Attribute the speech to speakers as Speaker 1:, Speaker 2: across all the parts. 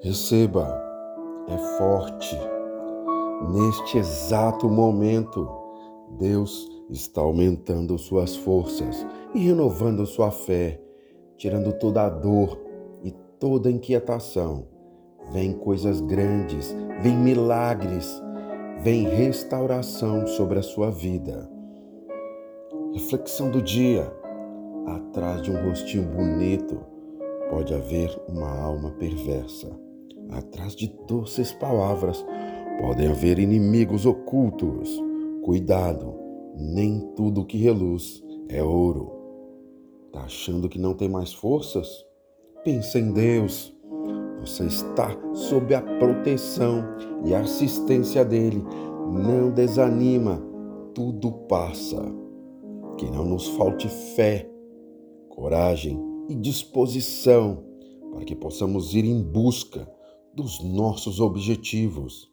Speaker 1: Receba, é forte. Neste exato momento, Deus está aumentando suas forças e renovando sua fé, tirando toda a dor e toda a inquietação. Vem coisas grandes, vem milagres, vem restauração sobre a sua vida. Reflexão do dia: atrás de um rostinho bonito pode haver uma alma perversa. Atrás de doces palavras podem haver inimigos ocultos. Cuidado, nem tudo que reluz é ouro. Tá achando que não tem mais forças? Pensa em Deus. Você está sob a proteção e assistência dele. Não desanima, tudo passa. Que não nos falte fé, coragem e disposição para que possamos ir em busca dos nossos objetivos.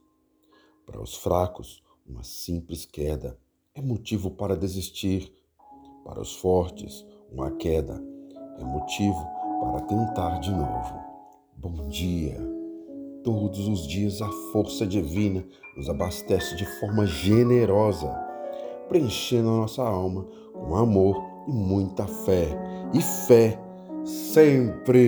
Speaker 1: Para os fracos, uma simples queda é motivo para desistir. Para os fortes, uma queda é motivo para tentar de novo. Bom dia! Todos os dias a força divina nos abastece de forma generosa, preenchendo a nossa alma com amor e muita fé. E fé sempre!